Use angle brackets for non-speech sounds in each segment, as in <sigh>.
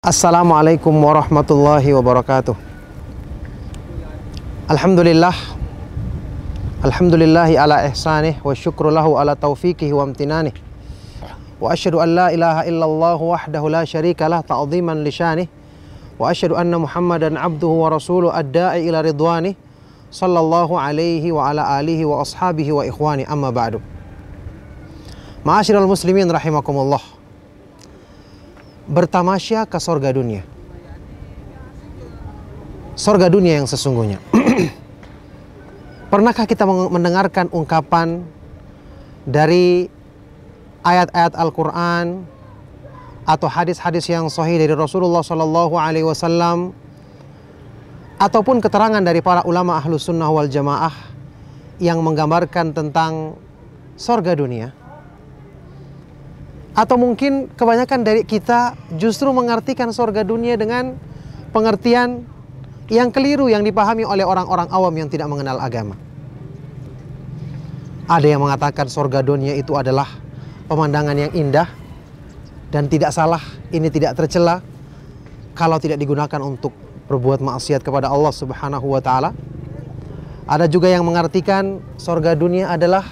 Assalamualaikum warahmatullahi wabarakatuh. Alhamdulillah. Alhamdulillahi ala ihsanih wa syukru lahu ala taufiqihi wa amtinanih. Wa asyhadu an la ilaha illallah wahdahu la syarika lah ta'ziman li syanih. Wa asyhadu anna Muhammadan abduhu wa rasuluhu ad-da'i ila ridwanih sallallahu alaihi wa ala alihi wa ashabihi wa ikhwani amma ba'du. Ma'asyiral muslimin rahimakumullah bertamasya ke sorga dunia. Sorga dunia yang sesungguhnya. <clears throat> Pernahkah kita mendengarkan ungkapan dari ayat-ayat Al-Quran atau hadis-hadis yang sahih dari Rasulullah Sallallahu Alaihi Wasallam ataupun keterangan dari para ulama ahlu sunnah wal jamaah yang menggambarkan tentang sorga dunia? Atau mungkin kebanyakan dari kita justru mengartikan sorga dunia dengan pengertian yang keliru yang dipahami oleh orang-orang awam yang tidak mengenal agama. Ada yang mengatakan sorga dunia itu adalah pemandangan yang indah dan tidak salah, ini tidak tercela kalau tidak digunakan untuk berbuat maksiat kepada Allah Subhanahu wa taala. Ada juga yang mengartikan sorga dunia adalah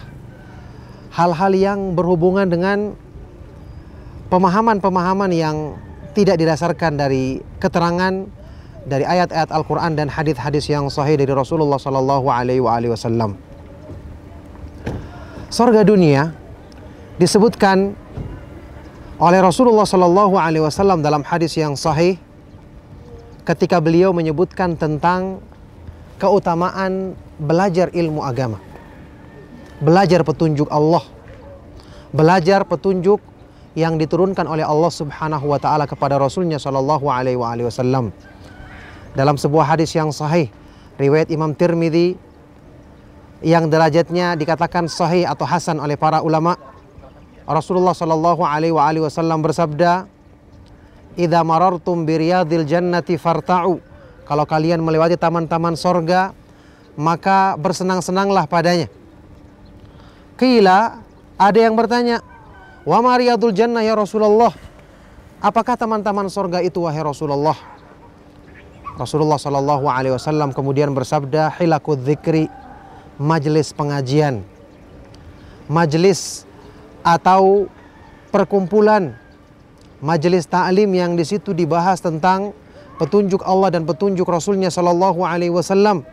hal-hal yang berhubungan dengan pemahaman-pemahaman yang tidak didasarkan dari keterangan dari ayat-ayat Al-Quran dan hadis-hadis yang sahih dari Rasulullah Sallallahu Alaihi Wasallam. Sorga dunia disebutkan oleh Rasulullah Sallallahu Alaihi Wasallam dalam hadis yang sahih ketika beliau menyebutkan tentang keutamaan belajar ilmu agama, belajar petunjuk Allah, belajar petunjuk yang diturunkan oleh Allah Subhanahu wa taala kepada Rasulnya Shallallahu alaihi wasallam. Dalam sebuah hadis yang sahih riwayat Imam Tirmidzi yang derajatnya dikatakan sahih atau hasan oleh para ulama Rasulullah Shallallahu alaihi wasallam bersabda "Idza marartum bi riyadil jannati farta'u" Kalau kalian melewati taman-taman sorga maka bersenang-senanglah padanya. Kila ada yang bertanya, Wa mariyadul jannah ya Rasulullah. Apakah teman-teman sorga itu wahai Rasulullah? Rasulullah Shallallahu Alaihi Wasallam kemudian bersabda, hilakud dzikri, majelis pengajian, majelis atau perkumpulan, majelis ta'lim yang di situ dibahas tentang petunjuk Allah dan petunjuk Rasulnya Shallallahu Alaihi Wasallam.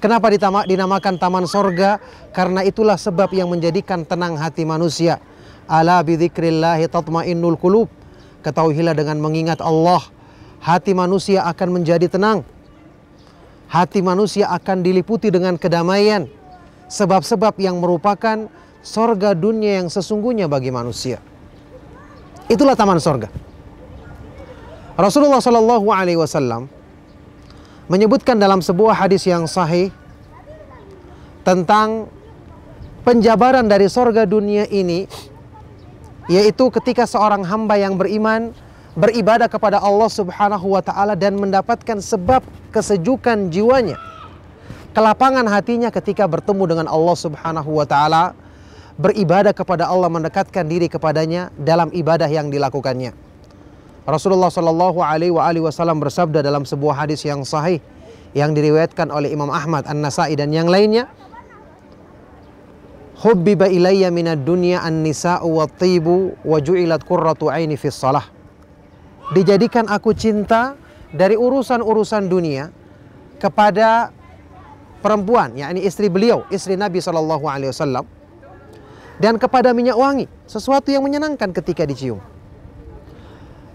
Kenapa dinamakan taman sorga? Karena itulah sebab yang menjadikan tenang hati manusia Ala bidzikrillahi tatmainnul qulub. Ketahuilah dengan mengingat Allah, hati manusia akan menjadi tenang. Hati manusia akan diliputi dengan kedamaian. Sebab-sebab yang merupakan sorga dunia yang sesungguhnya bagi manusia. Itulah taman sorga. Rasulullah Shallallahu Alaihi Wasallam menyebutkan dalam sebuah hadis yang sahih tentang penjabaran dari sorga dunia ini yaitu ketika seorang hamba yang beriman beribadah kepada Allah Subhanahu wa taala dan mendapatkan sebab kesejukan jiwanya. Kelapangan hatinya ketika bertemu dengan Allah Subhanahu wa taala beribadah kepada Allah mendekatkan diri kepadanya dalam ibadah yang dilakukannya. Rasulullah Shallallahu alaihi wasallam bersabda dalam sebuah hadis yang sahih yang diriwayatkan oleh Imam Ahmad An-Nasai dan yang lainnya Hubbiba ilayya minad dunya an-nisa'u wa tibu wa ju'ilat qurratu aini fis salah. Dijadikan aku cinta dari urusan-urusan dunia kepada perempuan, yakni istri beliau, istri Nabi Shallallahu alaihi wasallam. Dan kepada minyak wangi, sesuatu yang menyenangkan ketika dicium.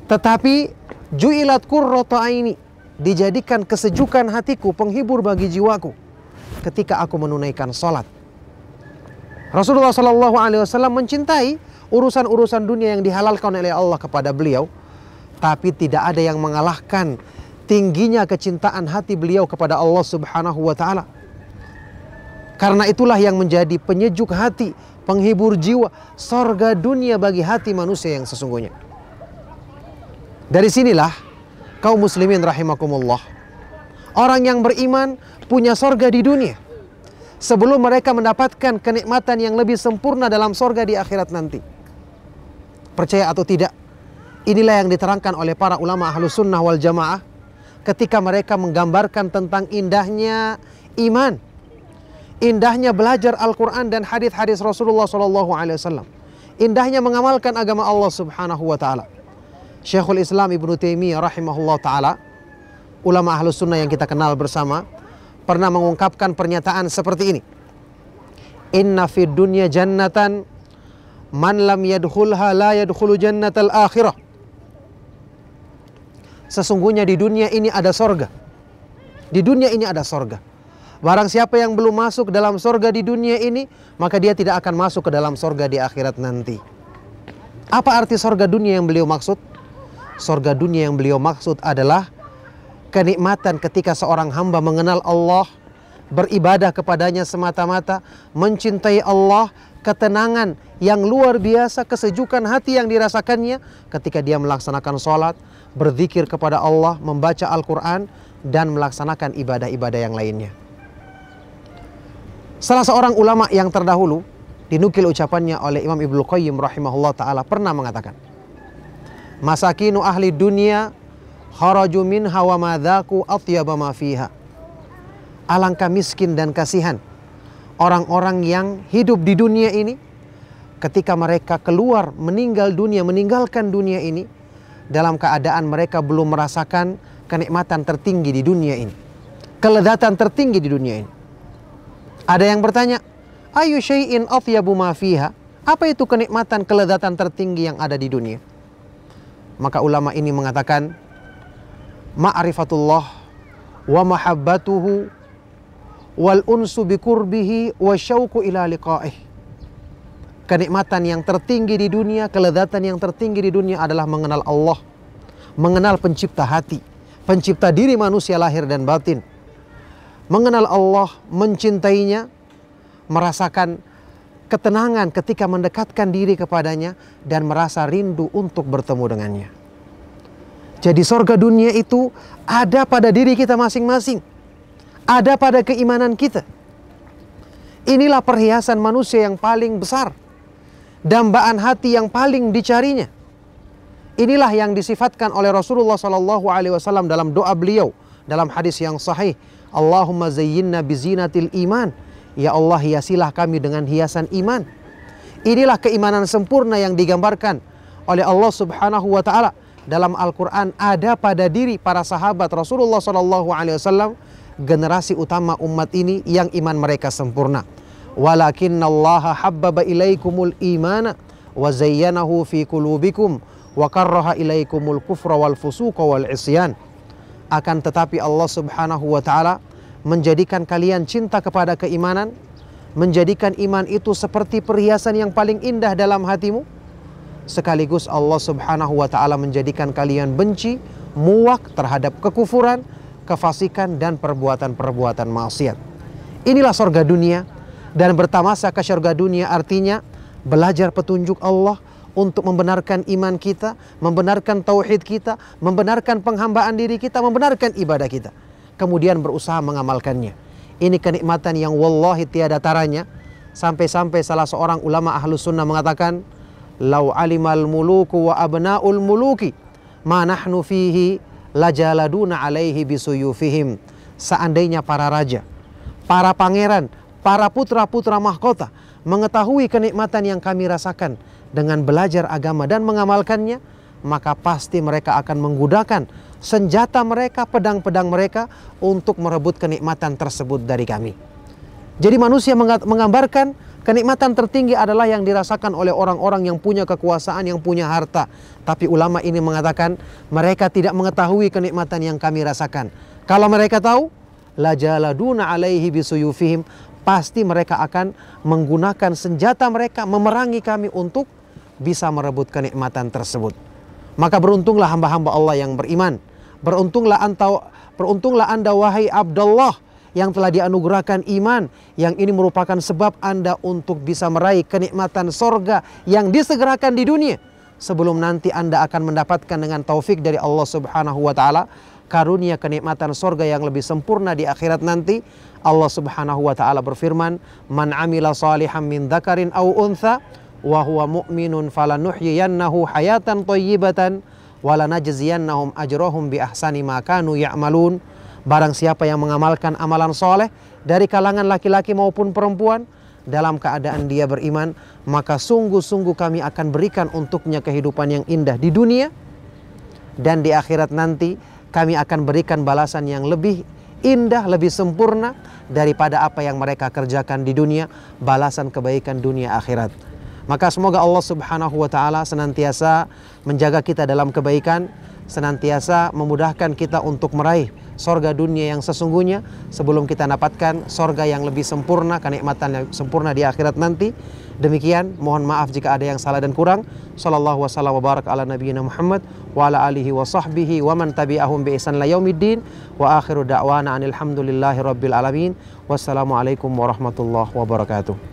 Tetapi ju'ilat qurratu aini dijadikan kesejukan hatiku, penghibur bagi jiwaku ketika aku menunaikan salat Rasulullah Shallallahu Alaihi Wasallam mencintai urusan-urusan dunia yang dihalalkan oleh Allah kepada beliau, tapi tidak ada yang mengalahkan tingginya kecintaan hati beliau kepada Allah Subhanahu Wa Taala. Karena itulah yang menjadi penyejuk hati, penghibur jiwa, sorga dunia bagi hati manusia yang sesungguhnya. Dari sinilah kaum muslimin rahimakumullah. Orang yang beriman punya sorga di dunia sebelum mereka mendapatkan kenikmatan yang lebih sempurna dalam sorga di akhirat nanti. Percaya atau tidak, Inilah yang diterangkan oleh para ulama ahlu sunnah wal jamaah ketika mereka menggambarkan tentang indahnya iman. Indahnya belajar Al-Quran dan hadis-hadis Rasulullah SAW. Indahnya mengamalkan agama Allah Subhanahu wa taala. Syekhul Islam Ibnu Taimiyah rahimahullah taala, ulama ahlu sunnah yang kita kenal bersama, pernah mengungkapkan pernyataan seperti ini. Inna fid dunya jannatan man lam yadkhulha la yadkhulu jannatal akhirah. Sesungguhnya di dunia ini ada sorga. Di dunia ini ada sorga. Barang siapa yang belum masuk dalam sorga di dunia ini, maka dia tidak akan masuk ke dalam sorga di akhirat nanti. Apa arti sorga dunia yang beliau maksud? Sorga dunia yang beliau maksud adalah kenikmatan ketika seorang hamba mengenal Allah, beribadah kepadanya semata-mata, mencintai Allah, ketenangan yang luar biasa, kesejukan hati yang dirasakannya ketika dia melaksanakan sholat, berzikir kepada Allah, membaca Al-Quran, dan melaksanakan ibadah-ibadah yang lainnya. Salah seorang ulama yang terdahulu dinukil ucapannya oleh Imam Ibnu Qayyim rahimahullah taala pernah mengatakan, "Masakinu ahli dunia kharaju minha wa madzaku atyaba ma fiha." Alangkah miskin dan kasihan orang-orang yang hidup di dunia ini ketika mereka keluar meninggal dunia meninggalkan dunia ini dalam keadaan mereka belum merasakan kenikmatan tertinggi di dunia ini. Kelezatan tertinggi di dunia ini. Ada yang bertanya, Ayu syai'in afyabu ma fiha? Apa itu kenikmatan kelezatan tertinggi yang ada di dunia? Maka ulama ini mengatakan, Ma'rifatullah wa mahabbatuhu wal unsu bikurbihi wa syauku ila liqa'ih. Kenikmatan yang tertinggi di dunia, kelezatan yang tertinggi di dunia adalah mengenal Allah, mengenal pencipta hati, pencipta diri manusia lahir dan batin. Mengenal Allah, mencintainya, merasakan ketenangan ketika mendekatkan diri kepadanya dan merasa rindu untuk bertemu dengannya. Jadi sorga dunia itu ada pada diri kita masing-masing. Ada pada keimanan kita. Inilah perhiasan manusia yang paling besar dambaan hati yang paling dicarinya. Inilah yang disifatkan oleh Rasulullah Sallallahu Alaihi Wasallam dalam doa beliau dalam hadis yang sahih. Allahumma zayyinna bizinatil iman. Ya Allah hiasilah kami dengan hiasan iman. Inilah keimanan sempurna yang digambarkan oleh Allah Subhanahu wa taala dalam Al-Qur'an ada pada diri para sahabat Rasulullah wasallam generasi utama umat ini yang iman mereka sempurna. Walakinnallaha habbaba ilaikumul imana wa zayyanahu fi qulubikum wa karraha ilaikumul kufra wal fusuqa wal isyan. Akan tetapi Allah Subhanahu wa taala menjadikan kalian cinta kepada keimanan menjadikan iman itu seperti perhiasan yang paling indah dalam hatimu sekaligus Allah Subhanahu wa taala menjadikan kalian benci muak terhadap kekufuran kefasikan dan perbuatan-perbuatan maksiat inilah sorga dunia dan bertamasa ke surga dunia artinya belajar petunjuk Allah untuk membenarkan iman kita, membenarkan tauhid kita, membenarkan penghambaan diri kita, membenarkan ibadah kita. Kemudian berusaha mengamalkannya. Ini kenikmatan yang wallahi tiada taranya. Sampai-sampai salah seorang ulama ahlu sunnah mengatakan, Lau alimal muluku wa abna'ul muluki, ma nahnu fihi lajaladuna alaihi bisuyufihim. Seandainya para raja, para pangeran, para putra-putra mahkota mengetahui kenikmatan yang kami rasakan dengan belajar agama dan mengamalkannya, maka pasti mereka akan menggunakan senjata mereka, pedang-pedang mereka untuk merebut kenikmatan tersebut dari kami. Jadi manusia menggambarkan kenikmatan tertinggi adalah yang dirasakan oleh orang-orang yang punya kekuasaan, yang punya harta. Tapi ulama ini mengatakan mereka tidak mengetahui kenikmatan yang kami rasakan. Kalau mereka tahu, la jaladuna alaihi bisuyufihim, pasti mereka akan menggunakan senjata mereka memerangi kami untuk bisa merebut kenikmatan tersebut. Maka beruntunglah hamba-hamba Allah yang beriman. Beruntunglah anda, beruntunglah anda wahai Abdullah yang telah dianugerahkan iman. Yang ini merupakan sebab anda untuk bisa meraih kenikmatan sorga yang disegerakan di dunia. Sebelum nanti anda akan mendapatkan dengan taufik dari Allah subhanahu wa ta'ala karunia kenikmatan sorga yang lebih sempurna di akhirat nanti Allah Subhanahu wa taala berfirman, "Man amila salihan min dzakarin aw untha wa huwa mu'minun falanuhyiyannahu hayatan thayyibatan wala najziyannahum ajrahum bi ahsani ma kanu ya'malun. Barang siapa yang mengamalkan amalan soleh dari kalangan laki-laki maupun perempuan dalam keadaan dia beriman, maka sungguh-sungguh kami akan berikan untuknya kehidupan yang indah di dunia dan di akhirat nanti kami akan berikan balasan yang lebih indah, lebih sempurna daripada apa yang mereka kerjakan di dunia, balasan kebaikan dunia akhirat. Maka semoga Allah Subhanahu wa taala senantiasa menjaga kita dalam kebaikan, senantiasa memudahkan kita untuk meraih sorga dunia yang sesungguhnya sebelum kita dapatkan sorga yang lebih sempurna, kenikmatan yang sempurna di akhirat nanti. Demikian, mohon maaf jika ada yang salah dan kurang. Sallallahu wasallam wa barak ala nabiyyina Muhammad wa ala alihi wa sahbihi wa man tabi'ahum bi ihsan la yaumiddin wa akhiru da'wana anil hamdulillahi rabbil alamin. Wassalamualaikum warahmatullahi wabarakatuh.